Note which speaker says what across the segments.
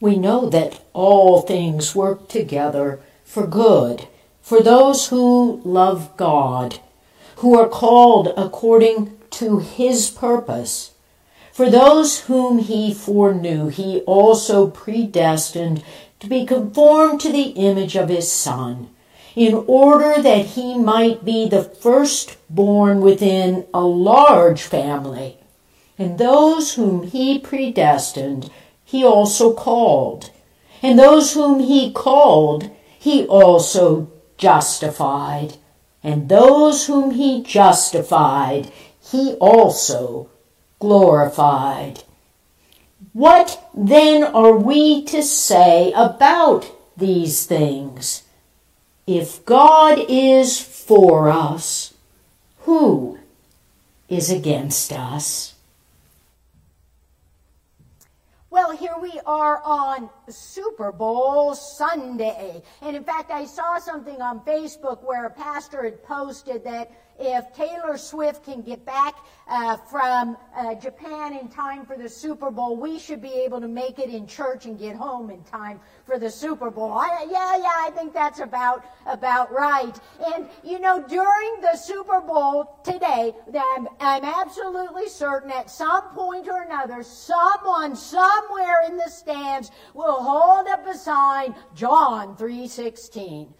Speaker 1: We know that all things work together for good for those who love God, who are called according to his purpose. For those whom he foreknew, he also predestined to be conformed to the image of his Son, in order that he might be the firstborn within a large family. And those whom he predestined, he also called. And those whom he called, he also justified. And those whom he justified, he also glorified. What then are we to say about these things? If God is for us, who is against us?
Speaker 2: Well, here we are on Super Bowl Sunday. And in fact, I saw something on Facebook where a pastor had posted that if Taylor Swift can get back uh, from uh, Japan in time for the Super Bowl, we should be able to make it in church and get home in time for the Super Bowl. I, yeah, yeah, I think that's about about right. And you know, during the Super Bowl today, I'm, I'm absolutely certain at some point or another, someone somewhere in the stands will hold up a sign, John three sixteen.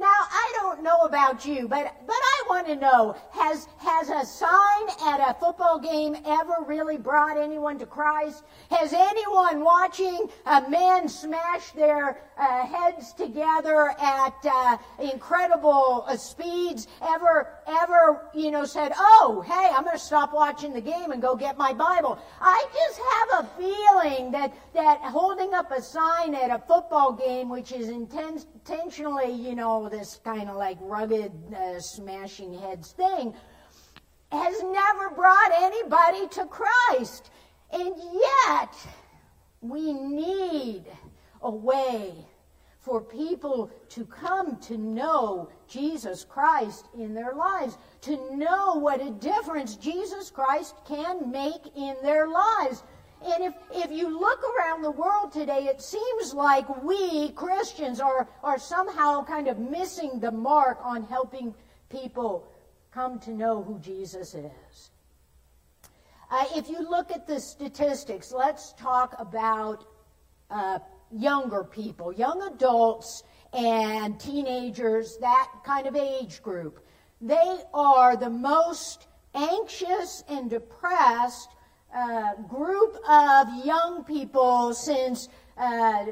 Speaker 2: Now, I don't know about you, but, but I want to know, has, has a sign at a football game ever really brought anyone to Christ? Has anyone watching a men smash their uh, heads together at uh, incredible uh, speeds ever, ever, you know, said, oh, hey, I'm going to stop watching the game and go get my Bible? I just have a feeling that, that holding up a sign at a football game, which is intense, intentionally, you know, this kind of like rugged uh, smashing heads thing, has never brought anybody to Christ. And yet, we need a way for people to come to know Jesus Christ in their lives, to know what a difference Jesus Christ can make in their lives. And if, if you look around the world today, it seems like we Christians are, are somehow kind of missing the mark on helping people come to know who Jesus is. Uh, if you look at the statistics, let's talk about uh, younger people, young adults and teenagers, that kind of age group. They are the most anxious and depressed uh, group of young people since uh,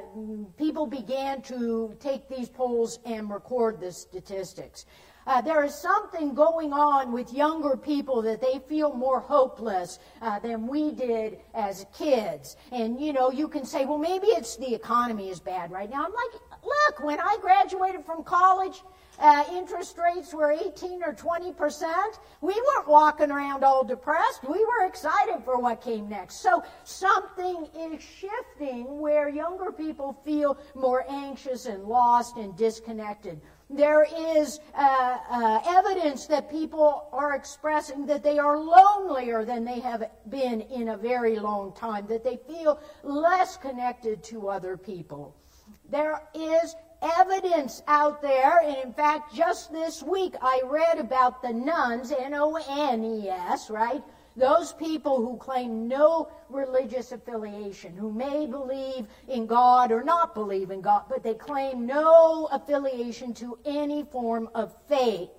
Speaker 2: people began to take these polls and record the statistics. Uh, there is something going on with younger people that they feel more hopeless uh, than we did as kids. And, you know, you can say, well, maybe it's the economy is bad right now. I'm like, look, when I graduated from college, uh, interest rates were 18 or 20 percent. We weren't walking around all depressed. We were excited for what came next. So something is shifting where younger people feel more anxious and lost and disconnected. There is uh, uh, evidence that people are expressing that they are lonelier than they have been in a very long time, that they feel less connected to other people. There is evidence out there, and in fact, just this week I read about the nones, N O N E S, right? Those people who claim no religious affiliation, who may believe in God or not believe in God, but they claim no affiliation to any form of faith.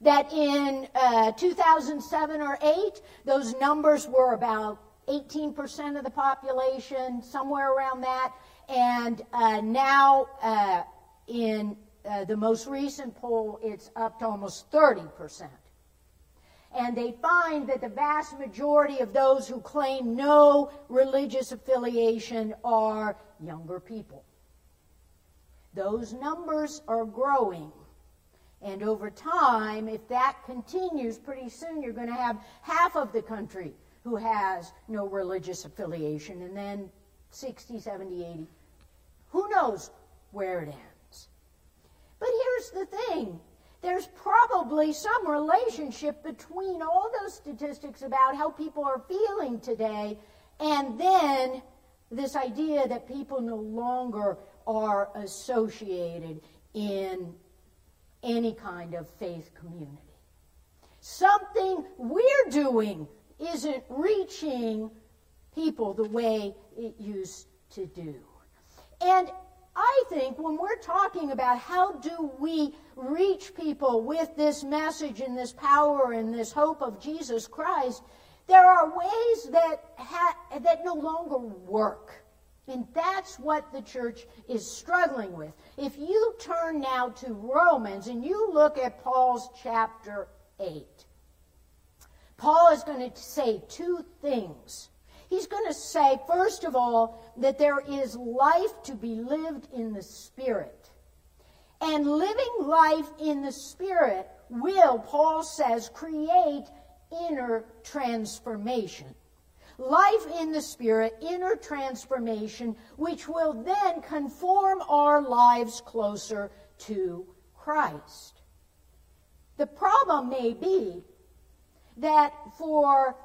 Speaker 2: That in uh, 2007 or 8, those numbers were about 18% of the population, somewhere around that. And uh, now, uh, in uh, the most recent poll, it's up to almost 30% and they find that the vast majority of those who claim no religious affiliation are younger people. Those numbers are growing. And over time, if that continues, pretty soon you're going to have half of the country who has no religious affiliation, and then 60, 70, 80. Who knows where it ends? But here's the thing there's probably some relationship between all those statistics about how people are feeling today and then this idea that people no longer are associated in any kind of faith community. Something we're doing isn't reaching people the way it used to do. And I think when we're talking about how do we reach people with this message and this power and this hope of Jesus Christ, there are ways that, ha- that no longer work. And that's what the church is struggling with. If you turn now to Romans and you look at Paul's chapter 8, Paul is going to say two things He's going to say, first of all, that there is life to be lived in the Spirit. And living life in the Spirit will, Paul says, create inner transformation. Life in the Spirit, inner transformation, which will then conform our lives closer to Christ. The problem may be that for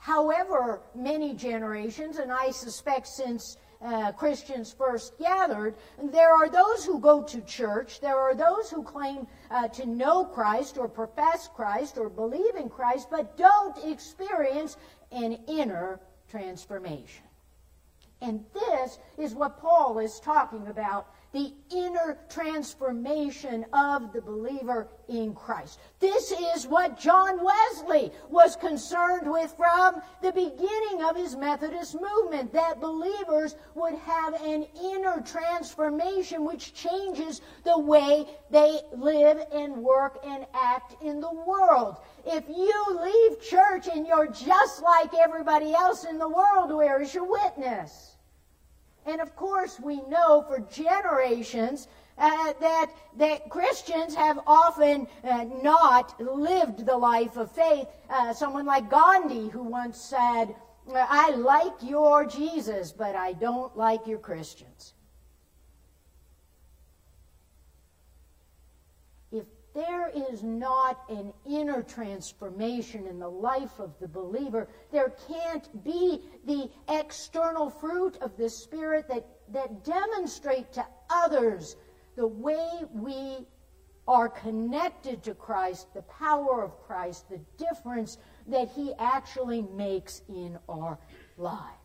Speaker 2: however many generations, and I suspect since uh, Christians first gathered, there are those who go to church, there are those who claim uh, to know Christ or profess Christ or believe in Christ, but don't experience an inner transformation. And this is what Paul is talking about the inner transformation of the believer in Christ. This is what John Wesley was concerned with from the beginning of his Methodist movement that believers would have an inner transformation which changes the way they live and work and act in the world. If you leave church and you're just like everybody else in the world, where is your witness? And of course, we know for generations uh, that, that Christians have often uh, not lived the life of faith. Uh, someone like Gandhi, who once said, I like your Jesus, but I don't like your Christians. There is not an inner transformation in the life of the believer, there can't be the external fruit of the Spirit that, that demonstrate to others the way we are connected to Christ, the power of Christ, the difference that He actually makes in our lives.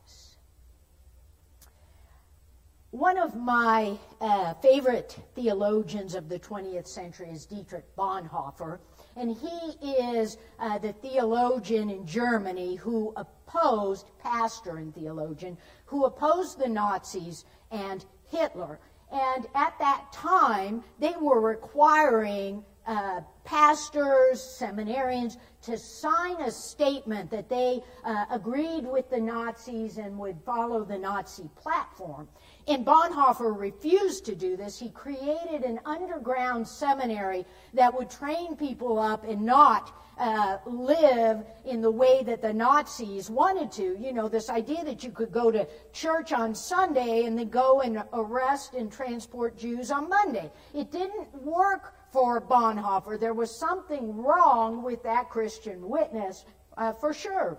Speaker 2: One of my uh, favorite theologians of the 20th century is Dietrich Bonhoeffer, and he is uh, the theologian in Germany who opposed, pastor and theologian, who opposed the Nazis and Hitler. And at that time, they were requiring uh, pastors, seminarians, to sign a statement that they uh, agreed with the Nazis and would follow the Nazi platform. And Bonhoeffer refused to do this. He created an underground seminary that would train people up and not uh, live in the way that the Nazis wanted to. You know, this idea that you could go to church on Sunday and then go and arrest and transport Jews on Monday. It didn't work for Bonhoeffer. There was something wrong with that Christian witness, uh, for sure.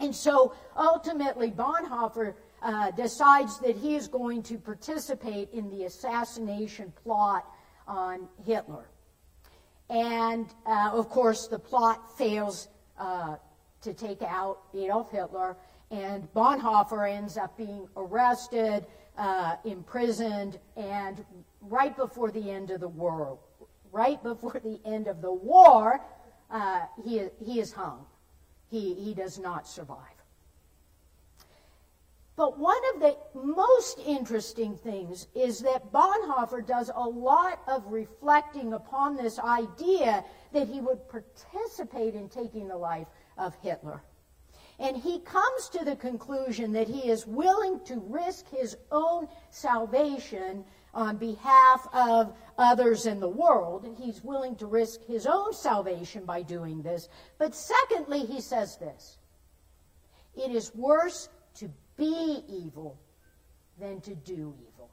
Speaker 2: And so ultimately, Bonhoeffer uh, decides that he is going to participate in the assassination plot on Hitler. And uh, of course, the plot fails uh, to take out Adolf Hitler, and Bonhoeffer ends up being arrested, uh, imprisoned, and right before the end of the world, right before the end of the war, uh, he, he is hung. He, he does not survive. But one of the most interesting things is that Bonhoeffer does a lot of reflecting upon this idea that he would participate in taking the life of Hitler. And he comes to the conclusion that he is willing to risk his own salvation on behalf of others in the world. He's willing to risk his own salvation by doing this. But secondly, he says this it is worse to be evil than to do evil.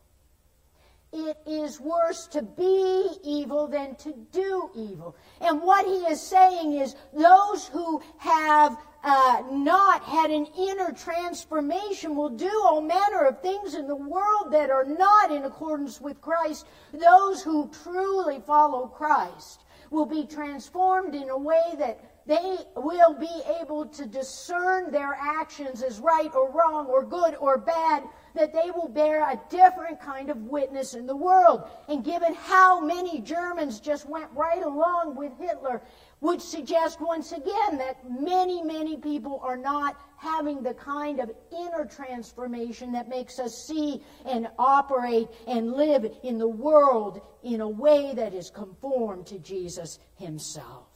Speaker 2: It is worse to be evil than to do evil. And what he is saying is those who have uh, not had an inner transformation will do all manner of things in the world that are not in accordance with Christ. Those who truly follow Christ will be transformed in a way that they will be able to discern their actions as right or wrong or good or bad, that they will bear a different kind of witness in the world. And given how many Germans just went right along with Hitler, would suggest once again that many, many people are not having the kind of inner transformation that makes us see and operate and live in the world in a way that is conformed to Jesus himself.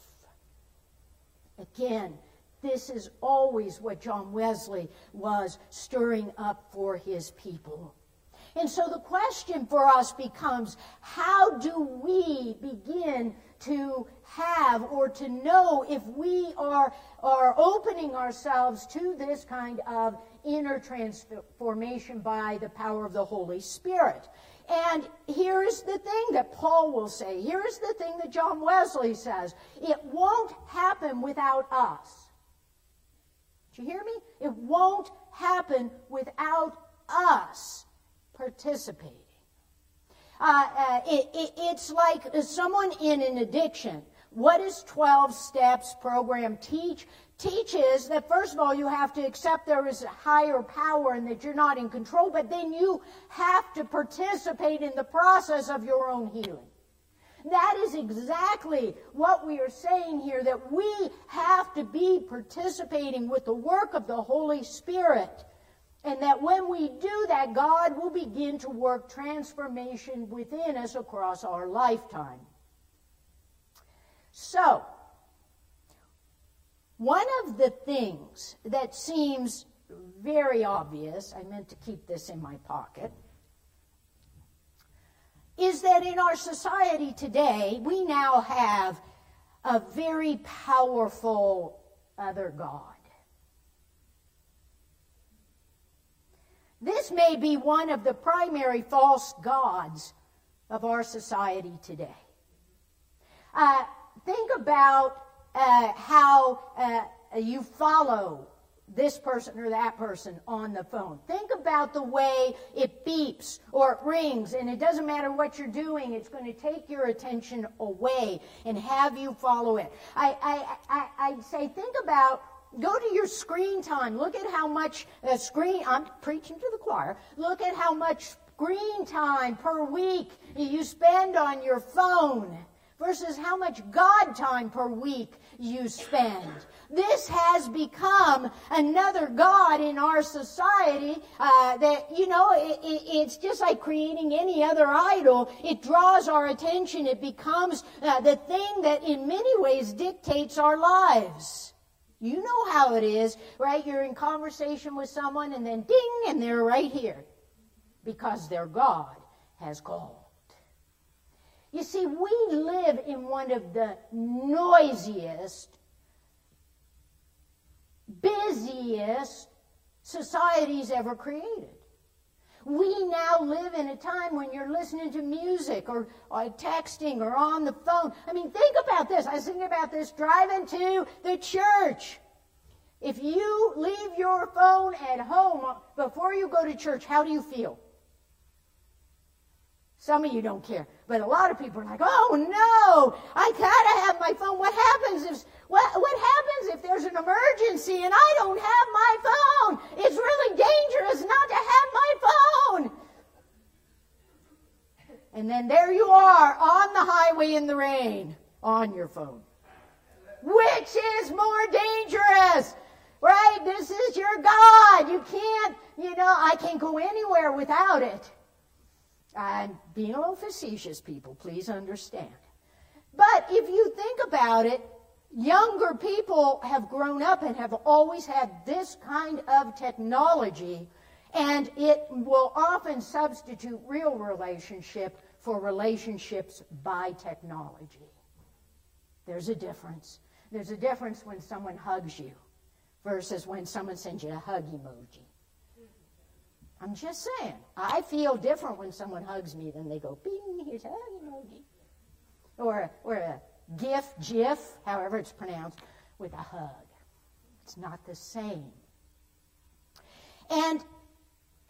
Speaker 2: Again, this is always what John Wesley was stirring up for his people. And so the question for us becomes how do we begin to have or to know if we are, are opening ourselves to this kind of inner transformation by the power of the Holy Spirit? And here's the thing that Paul will say. Here's the thing that John Wesley says. It won't happen without us. Do you hear me? It won't happen without us participating. Uh, uh, it, it, it's like someone in an addiction. What does 12 steps program teach? Teaches that first of all, you have to accept there is a higher power and that you're not in control, but then you have to participate in the process of your own healing. That is exactly what we are saying here that we have to be participating with the work of the Holy Spirit and that when we do that, God will begin to work transformation within us across our lifetime. So, one of the things that seems very obvious, I meant to keep this in my pocket, is that in our society today, we now have a very powerful other God. This may be one of the primary false gods of our society today. Uh, think about uh, how uh, you follow this person or that person on the phone. Think about the way it beeps or it rings, and it doesn't matter what you're doing, it's going to take your attention away and have you follow it. I, I, I, I'd say, think about Go to your screen time. Look at how much uh, screen, I'm preaching to the choir. Look at how much screen time per week you spend on your phone versus how much God time per week you spend. This has become another God in our society uh, that, you know, it, it, it's just like creating any other idol. It draws our attention. It becomes uh, the thing that in many ways dictates our lives. You know how it is, right? You're in conversation with someone and then ding, and they're right here because their God has called. You see, we live in one of the noisiest, busiest societies ever created. We now live in a time when you're listening to music or, or, texting or on the phone. I mean, think about this. I was thinking about this driving to the church. If you leave your phone at home before you go to church, how do you feel? Some of you don't care, but a lot of people are like, "Oh no, I gotta have my phone." What happens if what what happens if there's an emergency and I don't have my phone? It's really dangerous not to have my phone. And then there you are on the highway in the rain on your phone. Which is more dangerous? Right? This is your God. You can't, you know, I can't go anywhere without it. I'm being a little facetious, people, please understand. But if you think about it, younger people have grown up and have always had this kind of technology, and it will often substitute real relationship for relationships by technology. There's a difference. There's a difference when someone hugs you versus when someone sends you a hug emoji. I'm just saying. I feel different when someone hugs me than they go, bing, here's a hug emoji. Or, or a GIF, GIF, however it's pronounced, with a hug. It's not the same. And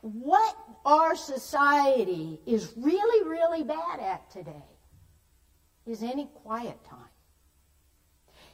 Speaker 2: what our society is really, really bad at today is any quiet time.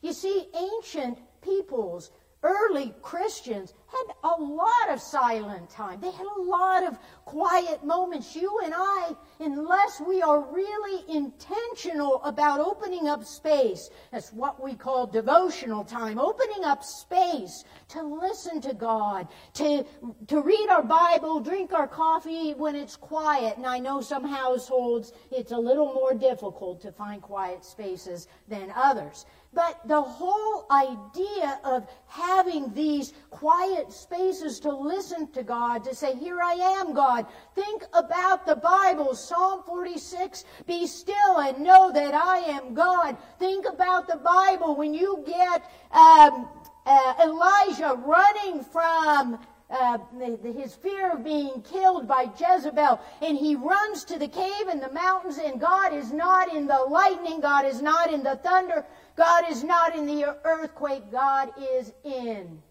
Speaker 2: You see, ancient peoples early Christians had a lot of silent time. They had a lot of quiet moments. You and I, unless we are really intentional about opening up space, that's what we call devotional time, opening up space to listen to God, to, to read our Bible, drink our coffee when it's quiet. And I know some households it's a little more difficult to find quiet spaces than others. But the whole idea of having these quiet spaces to listen to God, to say, Here I am, God. Think about the Bible, Psalm 46, be still and know that I am God. Think about the Bible when you get um, uh, Elijah running from uh, his fear of being killed by Jezebel, and he runs to the cave in the mountains, and God is not in the lightning, God is not in the thunder, God is not in the earthquake, God is in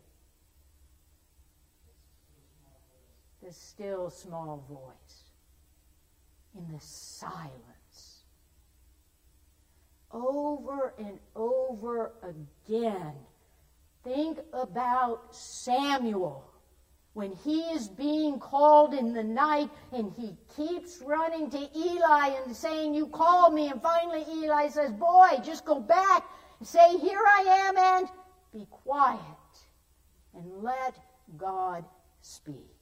Speaker 2: the still small voice, in the silence. Over and over again, think about Samuel when he is being called in the night and he keeps running to Eli and saying, You called me. And finally, Eli says, Boy, just go back and say, Here I am, and be quiet and let God speak.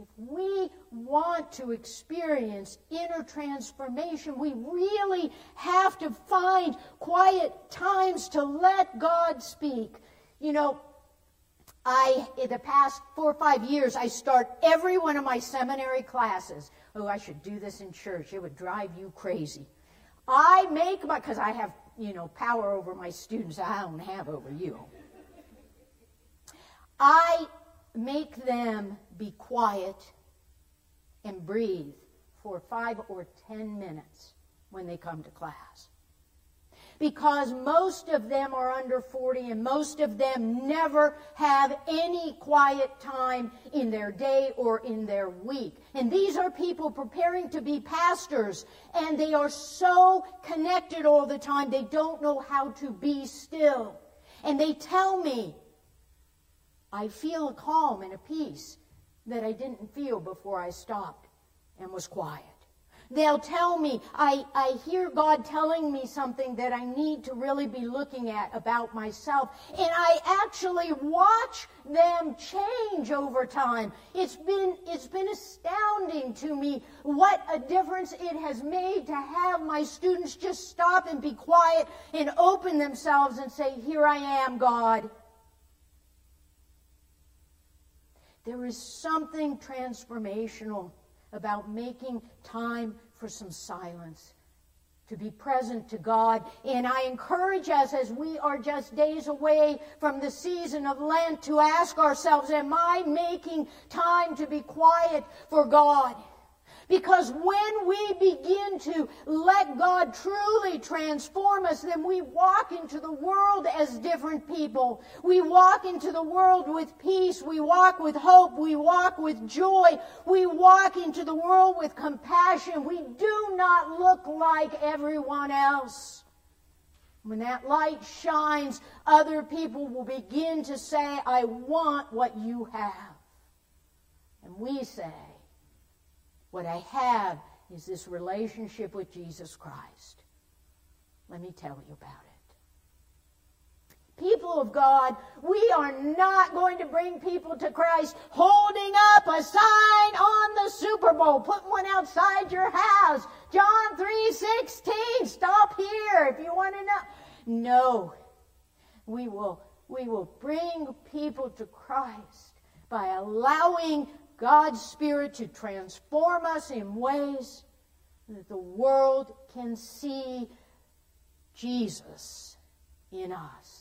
Speaker 2: If we want to experience inner transformation, we really have to find quiet times to let God speak. You know, I, in the past four or five years, I start every one of my seminary classes. Oh, I should do this in church. It would drive you crazy. I make my, because I have, you know, power over my students I don't have over you. I make them be quiet and breathe for five or ten minutes when they come to class because most of them are under 40 and most of them never have any quiet time in their day or in their week. And these are people preparing to be pastors and they are so connected all the time they don't know how to be still. And they tell me, I feel a calm and a peace that I didn't feel before I stopped and was quiet. They'll tell me, I, I hear God telling me something that I need to really be looking at about myself. And I actually watch them change over time. It's been, it's been astounding to me what a difference it has made to have my students just stop and be quiet and open themselves and say, Here I am, God. There is something transformational about making time for some silence to be present to God. And I encourage us as we are just days away from the season of Lent to ask ourselves, am I making time to be quiet for God? Because when we begin to let God truly transform us, then we walk into the world as different people. We walk into the world with peace. We walk with hope. We walk with joy. We walk into the world with compassion. We do not look like everyone else. When that light shines, other people will begin to say, I want what you have. And we say, what I have is this relationship with Jesus Christ. Let me tell you about it. People of God, we are not going to bring people to Christ holding up a sign on the Super Bowl. Put one outside your house. John 3:16. Stop here if you want to know. No. We will we will bring people to Christ by allowing God's Spirit to transform us in ways that the world can see Jesus in us.